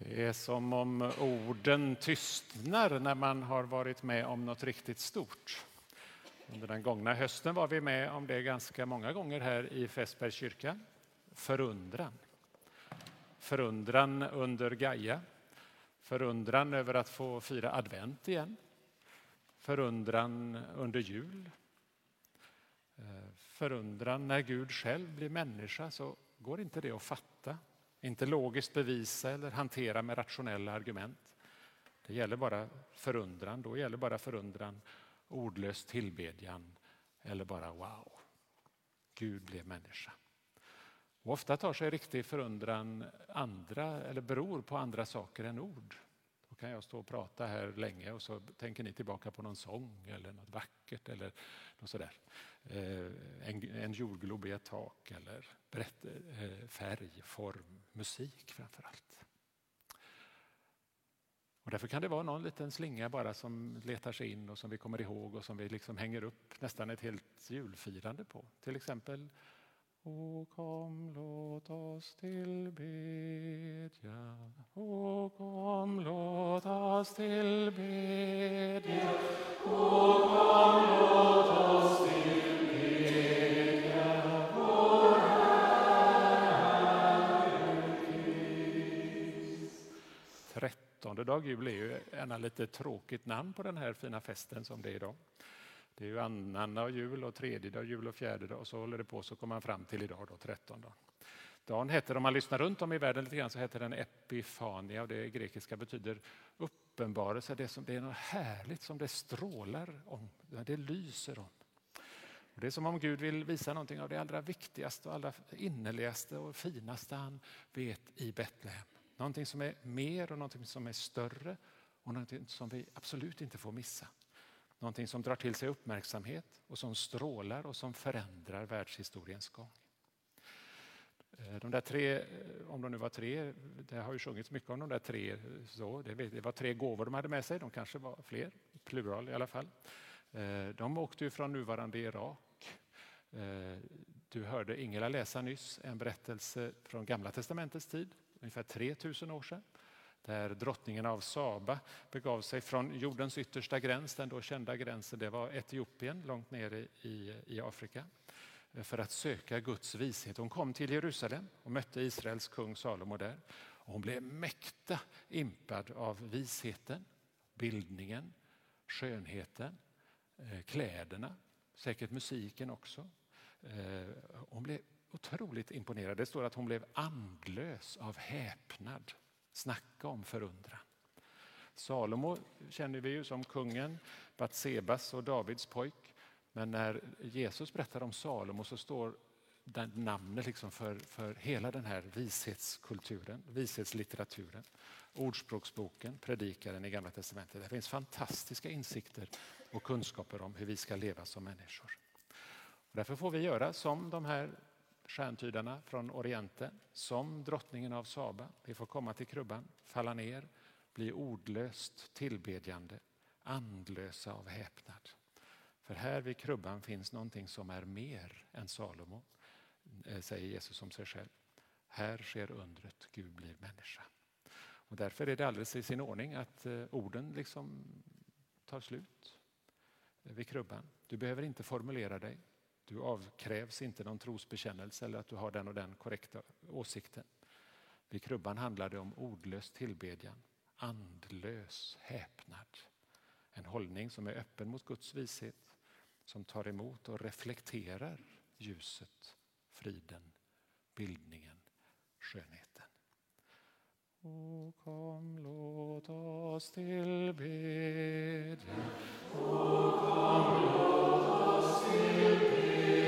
Det är som om orden tystnar när man har varit med om något riktigt stort. Under den gångna hösten var vi med om det ganska många gånger här i Fässbergs kyrka. Förundran. Förundran under Gaia. Förundran över att få fira advent igen. Förundran under jul. Eh, förundran när Gud själv blir människa så går inte det att fatta. Inte logiskt bevisa eller hantera med rationella argument. Det gäller bara förundran. Då gäller bara förundran ordlös tillbedjan eller bara wow. Gud blev människa. Och ofta tar sig riktig förundran andra, eller beror på andra saker än ord. Då kan jag stå och prata här länge och så tänker ni tillbaka på någon sång eller något vackert eller något sådär. Eh, en, en jordglob i ett tak eller berätt, eh, färg, form, musik framför allt. Och därför kan det vara någon liten slinga bara som letar sig in och som vi kommer ihåg och som vi liksom hänger upp nästan ett helt julfirande på. Till exempel O kom, låt oss tillbedja. O kom, låt oss tillbedja. Annandag jul är ju en lite tråkigt namn på den här fina festen som det är idag. Det är ju annandag jul och tredje dag jul och fjärde dag och så håller det på så kommer man fram till idag då, trettondag. Dagen heter, om man lyssnar runt om i världen lite grann, så heter den Epifania och det grekiska betyder uppenbarelse. Det, som, det är något härligt som det strålar om, det lyser om. Och det är som om Gud vill visa någonting av det allra viktigaste och allra innerligaste och finaste han vet i Betlehem. Någonting som är mer och någonting som är större och någonting som vi absolut inte får missa. Någonting som drar till sig uppmärksamhet och som strålar och som förändrar världshistoriens gång. Eh, de där tre, eh, om de nu var tre, det har ju sjungits mycket om de där tre, så det var tre gåvor de hade med sig, de kanske var fler, plural i alla fall. Eh, de åkte ju från nuvarande Irak. Du hörde Ingela läsa nyss en berättelse från Gamla testamentets tid, ungefär 3000 år sedan där drottningen av Saba begav sig från jordens yttersta gräns, den då kända gränsen, det var Etiopien långt nere i, i Afrika, för att söka Guds vishet. Hon kom till Jerusalem och mötte Israels kung Salomo där. Och hon blev mäkta impad av visheten, bildningen, skönheten, eh, kläderna, säkert musiken också. Eh, hon blev otroligt imponerad. Det står att hon blev andlös av häpnad. Snacka om förundran. Salomo känner vi ju som kungen, Batsebas och Davids pojk. Men när Jesus berättar om Salomo så står den namnet liksom för, för hela den här vishetskulturen, vishetslitteraturen. Ordspråksboken, Predikaren i Gamla testamentet. Det finns fantastiska insikter och kunskaper om hur vi ska leva som människor. Och därför får vi göra som de här stjärntydarna från Orienten, som drottningen av Saba. Vi får komma till krubban, falla ner, bli ordlöst tillbedjande, andlösa av häpnad. För här vid krubban finns någonting som är mer än Salomo, eh, säger Jesus om sig själv. Här sker undret, Gud blir människa. Och därför är det alldeles i sin ordning att eh, orden liksom tar slut eh, vid krubban. Du behöver inte formulera dig. Du avkrävs inte någon trosbekännelse eller att du har den och den korrekta åsikten. Vid krubban handlar det om ordlös tillbedjan, andlös häpnad. En hållning som är öppen mot Guds vishet, som tar emot och reflekterar ljuset, friden, bildningen, skönheten. O kom, låt oss tillbedja. O kom, låt oss tillbedja. Oh.